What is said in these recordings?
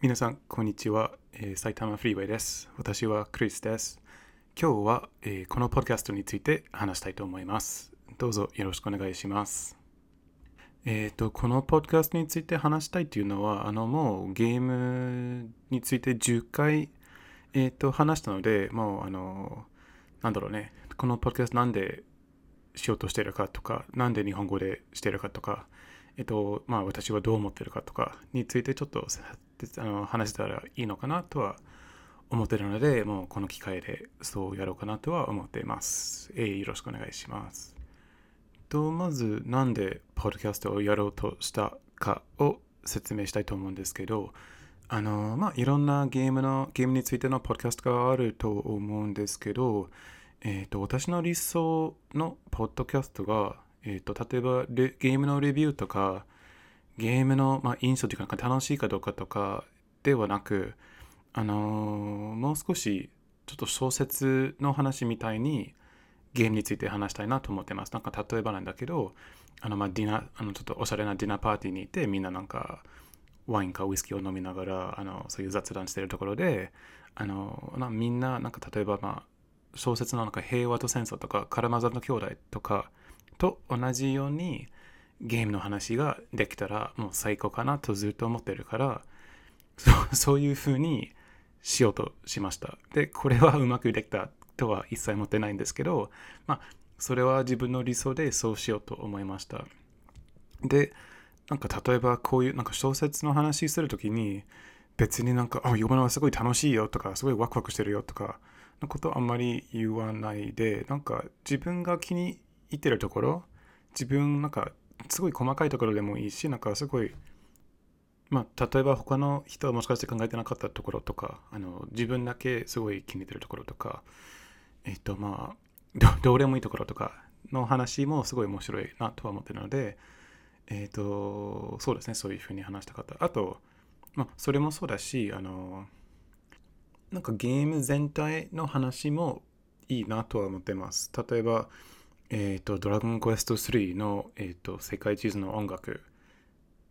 皆さん、こんにちは、えー埼玉フリーウェイです。私はクリスです。今日は、えーこのポッドキャストについて話したいと思います。どうぞよろしくお願いします。えっ、と、このポッドキャストについて話したいというのは、あの、もうゲームについて10回、えっ、と、話したので、もう、あの、なんだろうね、このポッドキャストなんでしようとしてるかとか、なんで日本語でしてるかとか、えっと、まあ私はどう思ってるかとかについてちょっとあの話せたらいいのかなとは思ってるので、もうこの機会でそうやろうかなとは思っています。えーよろしくお願いします。と、まずなんでポッドキャストをやろうとしたかを説明したいと思うんですけど、あの、まあいろんなゲームの、ゲームについてのポッドキャストがあると思うんですけど、えっ、と、私の理想のポッドキャストが、えっ、と、例えばレゲームのレビューとか、ゲームの、まあ、印象というかなんか、楽しいかどうかとかではなく、あのーもう少し、ちょっと小説の話みたいに、ゲームについて話したいなと思ってます。なんか、例えばなんだけど、あの、まあ、ディナー、あの、ちょっとおしゃれなディナーパーティーに行って、みんななんか、ワインかウイスキーを飲みながら、あの、そういう雑談してるところで、あの、なみんな、なんか、例えば、まあ、小説のなんか平和と戦争とか、カラマザの兄弟とかと同じように、ゲームの話ができたらもう最高かなとずっと思ってるから、そう そういう風にしようとしました。で、これはうまくできたとは一切思ってないんですけど、まあ、それは自分の理想でそうしようと思いました。で、なんか例えばこういうなんか小説の話するときに、別になんか、あ、読むのはすごい楽しいよとか、すごいワクワクしてるよとか、のことあんまり言わないで、なんか自分が気に入ってるところ、自分なんかすごい細かいところでもいいし、なんかすごい、まあ、例えば他の人はもしかして考えてなかったところとか、あの自分だけすごい気に入ってるところとか、えっとまあ、どどうでもいいところとかの話もすごい面白いなとは思ってるので、えっと、そうですね、そういうふうに話したかった。あと、まあ、それもそうだし、あの、なんかゲーム全体の話もいいなとは思ってます。例えば、えっ、と、ドラゴンクエスト3の、えー、と世界地図の音楽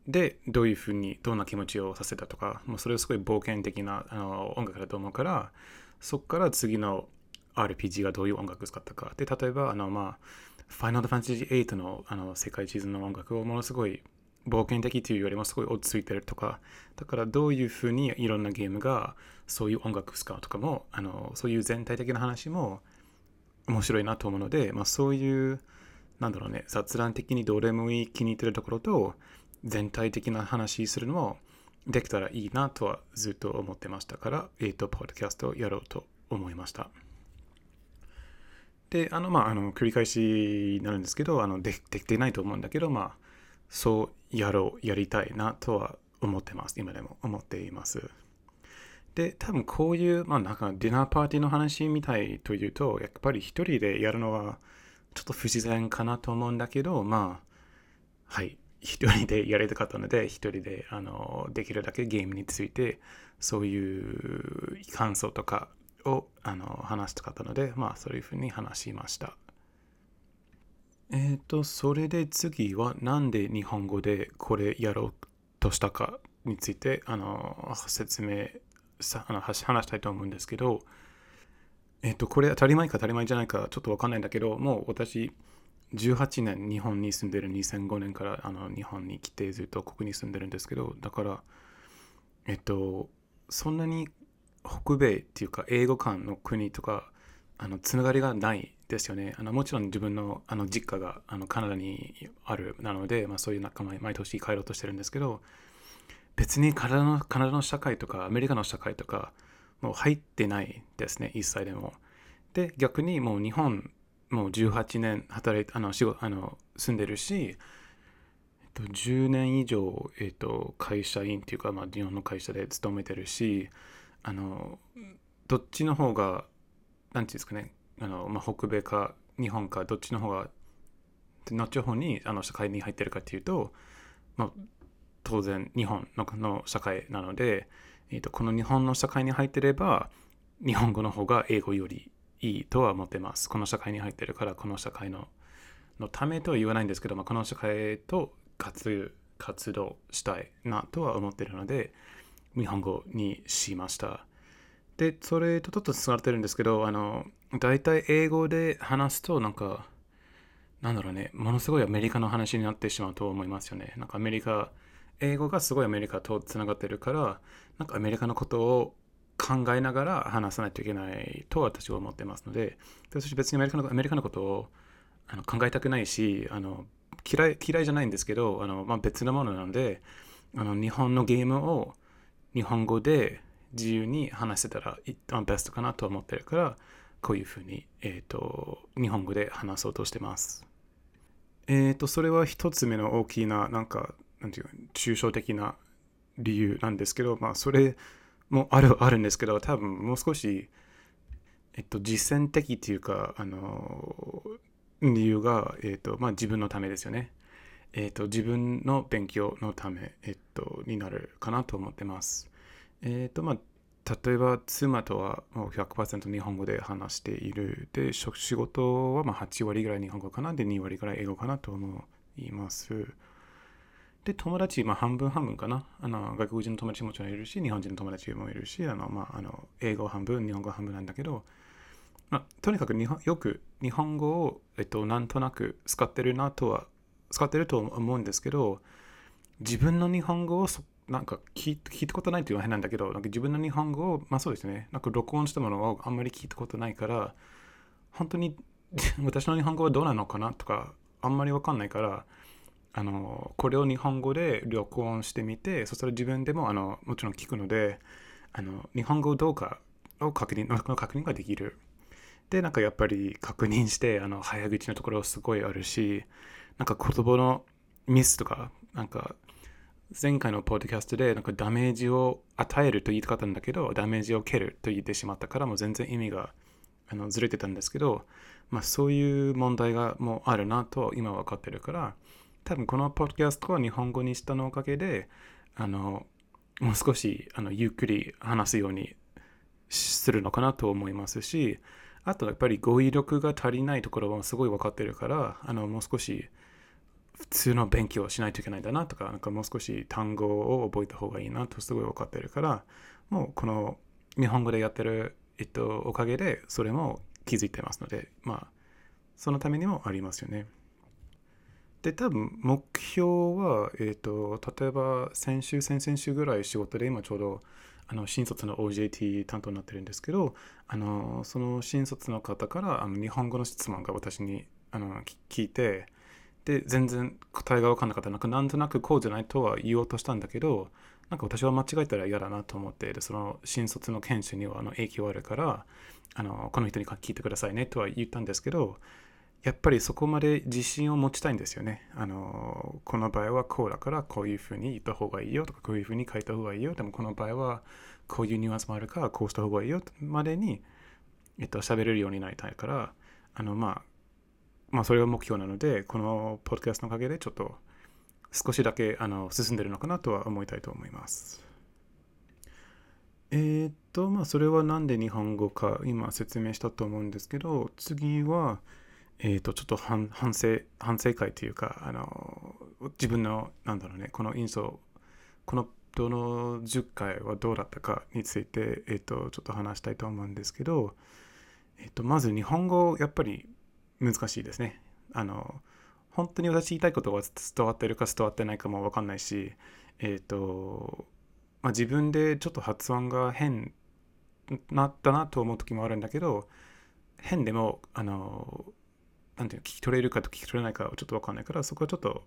でどういうふうに、どんな気持ちをさせたとか、もうそれはすごい冒険的なあの音楽だと思うから、そこから次の RPG がどういう音楽を使ったか。で、例えば、あの、まあ、ファイナルファンタジー8のあの世界地図の音楽をものすごい冒険的というよりもすごい落ち着いてるとか、だからどういうふうにいろんなゲームがそういう音楽を使うとかも、あのそういう全体的な話も面白いなと思うので、まあ、そういう、なんだろうね、雑談的にどれもいい気に入ってるところと、全体的な話するのもできたらいいなとはずっと思ってましたから、えっ、と、ポッドキャストをやろうと思いました。で、あの、まあ、あの、繰り返しになるんですけど、あの、でできてないと思うんだけど、まあ、そうやろう、やりたいなとは思ってます。今でも思っています。で、多分こういう、まあなんかディナーパーティーの話みたいというと、やっぱり一人でやるのはちょっと不自然かなと思うんだけど、まあ、はい、一人でやりたかったので、一人であのできるだけゲームについて、そういう感想とかをあの話したかったので、まあそういうふうに話しました。えっ、と、それで次はなんで日本語でこれやろうとしたかについてあの説明さあの話したいと思うんですけど、えっ、と、これ当たり前か当たり前じゃないかちょっとわかんないんだけど、もう私18年日本に住んでる2005年からあの日本に来てずっとここに住んでるんですけど、だから、えっと、そんなに北米っていうか英語圏の国とかあのつながりがないですよね。あのもちろん自分のあの実家があのカナダにあるなので、まあ、そういう仲間毎年帰ろうとしてるんですけど別にカナダのカナダの社会とかアメリカの社会とかもう入ってないですね一切でも。で逆にもう日本もう18年働いてあの仕事あの住んでるし、えっと、10年以上、えっと、会社員っていうか、まあ、日本の会社で勤めてるしあのどっちの方がなんていうんですかねあの、まあ、北米か日本かどっちの方が後方にあの社会に入ってるかっていうと、まあ、当然日本のの社会なので、えー、とこの日本の社会に入ってれば日本語の方が英語よりいいとは思ってます。この社会に入ってるからこの社会ののためとは言わないんですけど、まあ、この社会と活活動したいなとは思ってるので日本語にしました。で、それとちょっとつながってるんですけど、あの、大体英語で話すと、なんか、なんだろうね、ものすごいアメリカの話になってしまうと思いますよね。なんかアメリカ、英語がすごいアメリカとつながってるから、なんかアメリカのことを考えながら話さないといけないと私は思ってますので、私別にアメリカのアメリカのことをあの考えたくないし、あの嫌い嫌いじゃないんですけど、あのまあ、別のものなのであの、日本のゲームを日本語で自由に話せたら一番ベストかなと思ってるから、こういうふうに、えーと、日本語で話そうとしてます。えっ、ー、と、それは一つ目の大きな、なんか、なんていう抽象的な理由なんですけど、まあ、それもあるあるんですけど、多分もう少し、えっと、実践的っていうか、あの、理由が、えっと、まあ、自分のためですよね。えっと、自分の勉強のため、えっと、になるかなと思ってます。えっと、まあ、例えば妻とはもう100%日本語で話している。で、仕事はま8割ぐらい日本語かな。で、2割ぐらい英語かなと思います。で、友達、まあ半分半分かな。あの、外国人の友達もちろんいるし、日本人の友達もいるし、あの、まあ、あの、英語半分、日本語半分なんだけど、まあ、とにかく日本よく日本語を、えっと、なんとなく使ってるなとは、使ってると思うんですけど、自分の日本語をなんか聞いたことないっていうのは変なんだけど、なんか自分の日本語を、まあそうですね、なんか録音したものをあんまり聞いたことないから、本当に 私の日本語はどうなのかなとか、あんまりわかんないから、あの、これを日本語で録音してみて、そしたら自分でもあのもちろん聞くので、あの日本語どうかを確認、の確認ができる。で、なんかやっぱり確認して、あの早口のところすごいあるし、なんか言葉のミスとか、なんか前回のポッドキャストでなんかダメージを与えると言いたかったんだけど、ダメージを蹴ると言ってしまったから、もう全然意味があのずれてたんですけど、まあそういう問題がもうあるなと今分かってるから、多分このポッドキャストは日本語にしたのおかげで、あの、もう少しあのゆっくり話すようにするのかなと思いますし、あとやっぱり語彙力が足りないところはすごい分かってるから、あのもう少し普通の勉強をしないといけないんだなとか、なんかもう少し単語を覚えた方がいいなとすごい分かってるから、もうこの日本語でやってる、えっと、おかげでそれも気づいてますので、まあ、そのためにもありますよね。で、多分目標は、えっと、例えば先週、先々週ぐらい仕事で今ちょうどあの新卒の OJT 担当になってるんですけど、あのその新卒の方からあの日本語の質問が私にあの聞いて、で全然答えが分かんなかったなんかなんとなくこうじゃないとは言おうとしたんだけどなんか私は間違えたら嫌だなと思ってでその新卒の研修にはあの影響あるからあのこの人に聞いてくださいねとは言ったんですけどやっぱりそこまで自信を持ちたいんですよね。あのこの場合はこうだからこういうふうに言った方がいいよとかこういうふうに書いた方がいいよでもこの場合はこういうニュアンスもあるからこうした方がいいよまでに、えっと、喋れるようになりたいからあのまあまあ、それが目標なので、このポッドキャストのおかげでちょっと少しだけあの進んでるのかなとは思いたいと思います。えー、っと、まあ、それはなんで日本語か今説明したと思うんですけど、次は、えー、っと、ちょっと反省、反省会というか、あの、自分の、なんだろうね、この印象、このどの10回はどうだったかについて、えー、っと、ちょっと話したいと思うんですけど、えっと、まず日本語、やっぱり難しいですね。あの、本当に私言いたいことが伝わってるか伝わってないかもわかんないし、えっ、ー、と、まあ、自分でちょっと発音が変なったなと思う時もあるんだけど、変でも、あの、なんていう、聞き取れるかと聞き取れないかはちょっとわかんないから、そこはちょっと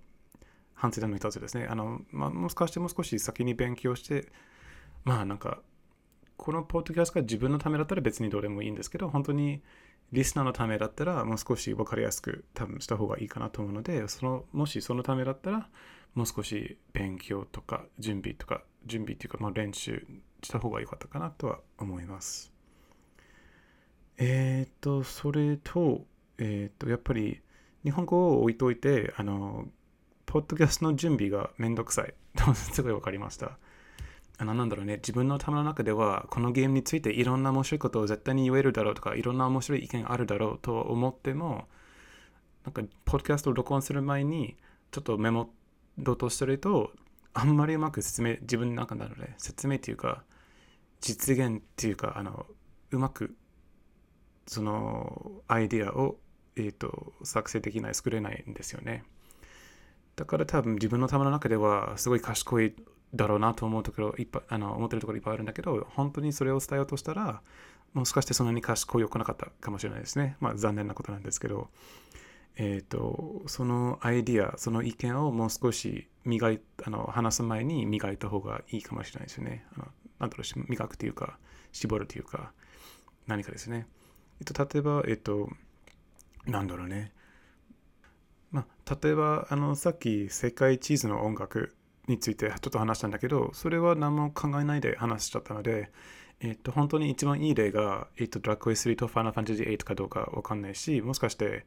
反省点の一つですね。あの、まあ、もしかしてもう少し先に勉強して、まあなんか、このポッドキャストが自分のためだったら別にどうでもいいんですけど、本当にリスナーのためだったらもう少し分かりやすく多分した方がいいかなと思うので、そのもしそのためだったらもう少し勉強とか準備とか、準備っていうかまあ練習した方が良かったかなとは思います。えっ、と、それと、えっ、と、やっぱり日本語を置いといて、あの、ポッドキャストの準備がめんどくさい。すごい分かりました。あの、なんだろうね、自分の頭の中では、このゲームについていろんな面白いことを絶対に言えるだろうとか、いろんな面白い意見があるだろうと思っても、なんか、ポッドキャストを録音する前に、ちょっとメモろうとしてると、あんまりうまく説明、自分の中なので、説明っていうか、実現っていうか、あの、うまく、そのアイディアを、えーと、作成できない、作れないんですよね。だから多分自分の頭の中ではすごい賢いだろうなと思うところいっぱいあの思ってるところいっぱいあるんだけど本当にそれを伝えようとしたらもしかしてそんなに賢いよくなかったかもしれないですね。まあ残念なことなんですけど。えっ、ー、とそのアイディアその意見をもう少し磨いあの話す前に磨いた方がいいかもしれないですよね。あのなんだろう磨くというか絞るというか何かですね。えっ、と例えばえっ、となんだろうね。まあ、例えばあのさっき世界地図の音楽についてちょっと話したんだけど、それは何も考えないで話しちゃったので、えっと、本当に一番いい例が、えっと、ドラッグエ3とファイナルファンタジー8かどうかわかんないし、もしかして、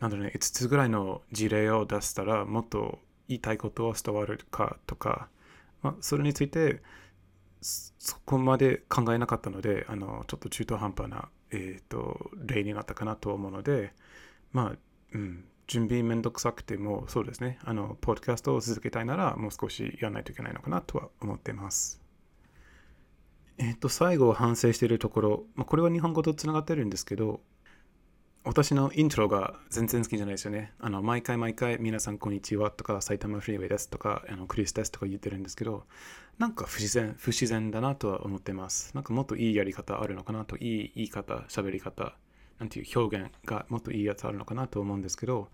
なんだろうね、5つぐらいの事例を出したら、もっと言いたいことは伝わるかとか、まあ、それについて、そこまで考えなかったので、あのちょっと中途半端な、えーと、例になったかなと思うので、まあ、うん、準備めんどくさくても、そうですね、あの、ポッドキャストを続けたいなら、もう少しやらないといけないのかなとは思っています。えっ、ー、と、最後反省しているところ、まあ、これは日本語とつながってるんですけど、私のイントロが全然好きじゃないですよね。あの、毎回毎回、皆さんこんにちはとか、埼玉フリーウェイですとか、あのクリスですとか言ってるんですけど、なんか不自然、不自然だなとは思ってます。なんかもっといいやり方あるのかなと、いい言い方、喋り方、なんていう表現がもっといいやつあるのかなと思うんですけど、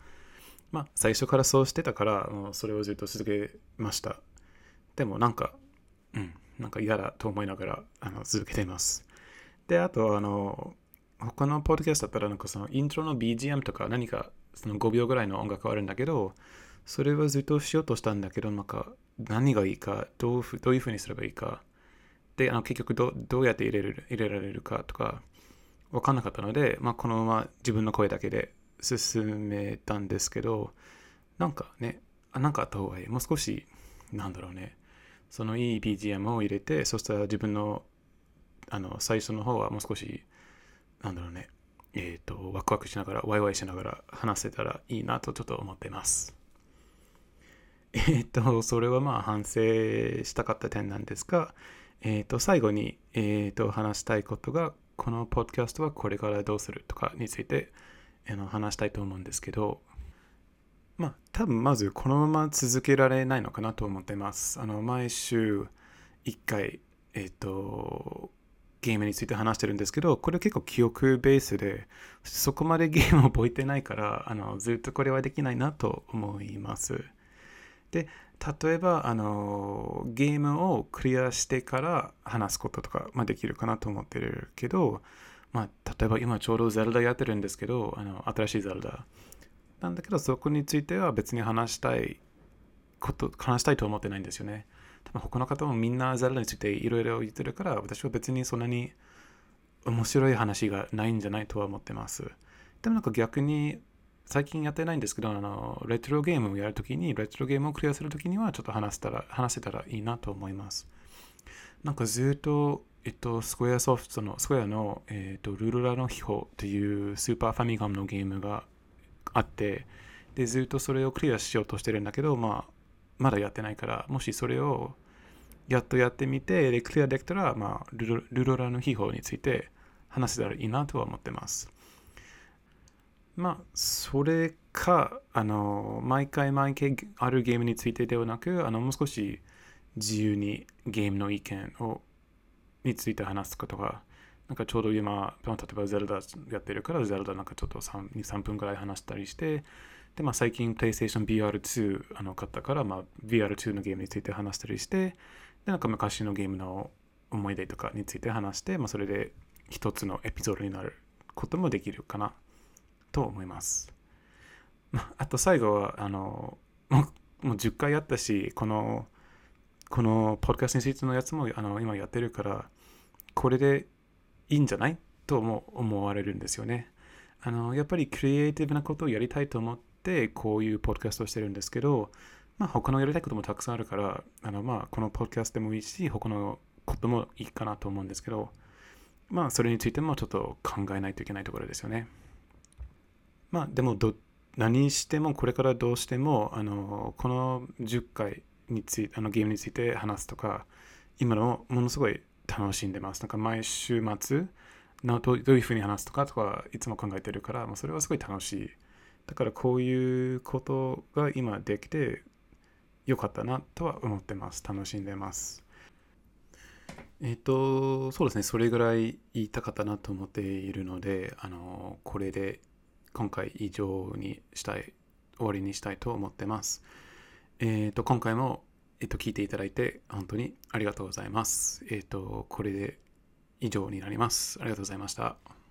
まあ、最初からそうしてたから、もうそれをずっと続けました。でもなんか、うん、なんか嫌だと思いながらあの続けています。で、あと、あの、他のポッドキャストだったら、なんかそのイントロの BGM とか何かその5秒ぐらいの音楽あるんだけど、それはずっとしようとしたんだけど、なんか何がいいか、どうどういうふうにすればいいか、で、あの結局どどうやって入れる入れられるかとか、分かんなかったので、まあ、このまま自分の声だけで進めたんですけど、なんかね、あなんかあった方がいい。もう少し、なんだろうね、そのいい BGM を入れて、そしたら自分のあの最初の方はもう少し、なんだろうね、えっ、ー、と、ワクワクしながら、ワイワイしながら話せたらいいなとちょっと思っています。えっ、ー、と、それはまあ反省したかった点なんですが、えっ、ー、と、最後に、えっ、と、話したいことが、このポッドキャストはこれからどうするとかについてあの話したいと思うんですけど、まあ多分まずこのまま続けられないのかなと思ってます。あの毎週1回、えっ、と、ゲームについて話してるんですけど、これ結構記憶ベースで、そこまでゲームを覚えてないから、あのずっとこれはできないなと思います。で、例えば、あの、ゲームをクリアしてから話すこととか、まあ、できるかなと思ってるけど、まあ、例えば今ちょうどゼルダやってるんですけど、あの、新しいゼルダ。なんだけど、そこについては別に話したいこと、話したいと思ってないんですよね。多分他の方もみんなゼルダについていろいろ言ってるから、私は別にそんなに面白い話がないんじゃないとは思ってます。でもなんか逆に最近やってないんですけど、あの、レトロゲームをやるときに、レトロゲームをクリアするときには、ちょっと話せたら、話せたらいいなと思います。なんかずっと、えっと、スクエアソフトの、スクエアの、えっと、ルルラの秘宝というスーパーファミコンのゲームがあって、で、ずっとそれをクリアしようとしてるんだけど、まあ、まだやってないから、もしそれをやっとやってみて、で、クリアできたら、まあ、ルルラの秘宝について話せたらいいなとは思ってます。まあ、それか、あの、毎回毎回あるゲームについてではなく、あの、もう少し自由にゲームの意見をについて話すことが、なんかちょうど今、例えばゼルダやってるから、ゼルダなんかちょっと 3, 3分くらい話したりして、で、まあ最近 PlayStation VR2 あの買ったから、まあ VR2 のゲームについて話したりして、で、なんか昔のゲームの思い出とかについて話して、まあそれで一つのエピソードになることもできるかなと思います。まあと最後は、あの、もうもう10回やったし、この、このポッドキャストについてのやつもあの今やってるから、これでいいんじゃない？とも思われるんですよね。あの、やっぱりクリエイティブなことをやりたいと思って、こういうポッドキャストをしてるんですけど、まあ他のやりたいこともたくさんあるから、あのまあこのポッドキャストでもいいし、他のこともいいかなと思うんですけど、まあそれについてもちょっと考えないといけないところですよね。まあでもど何してもこれからどうしてもあのこの10回につい、あのゲームについて話すとか、今のものすごい楽しんでます。なんか毎週末、などういうふうに話すとかとかいつも考えてるから、まあ、それはすごい楽しい。だからこういうことが今できてよかったなとは思ってます。楽しんでます。えっ、と、そうですね、それぐらい言いたかったなと思っているので、あの、これで今回以上にしたい、終わりにしたいと思ってます。えっ、と、今回も、えっ、と、聞いていただいて本当にありがとうございます。えっ、と、これで以上になります。ありがとうございました。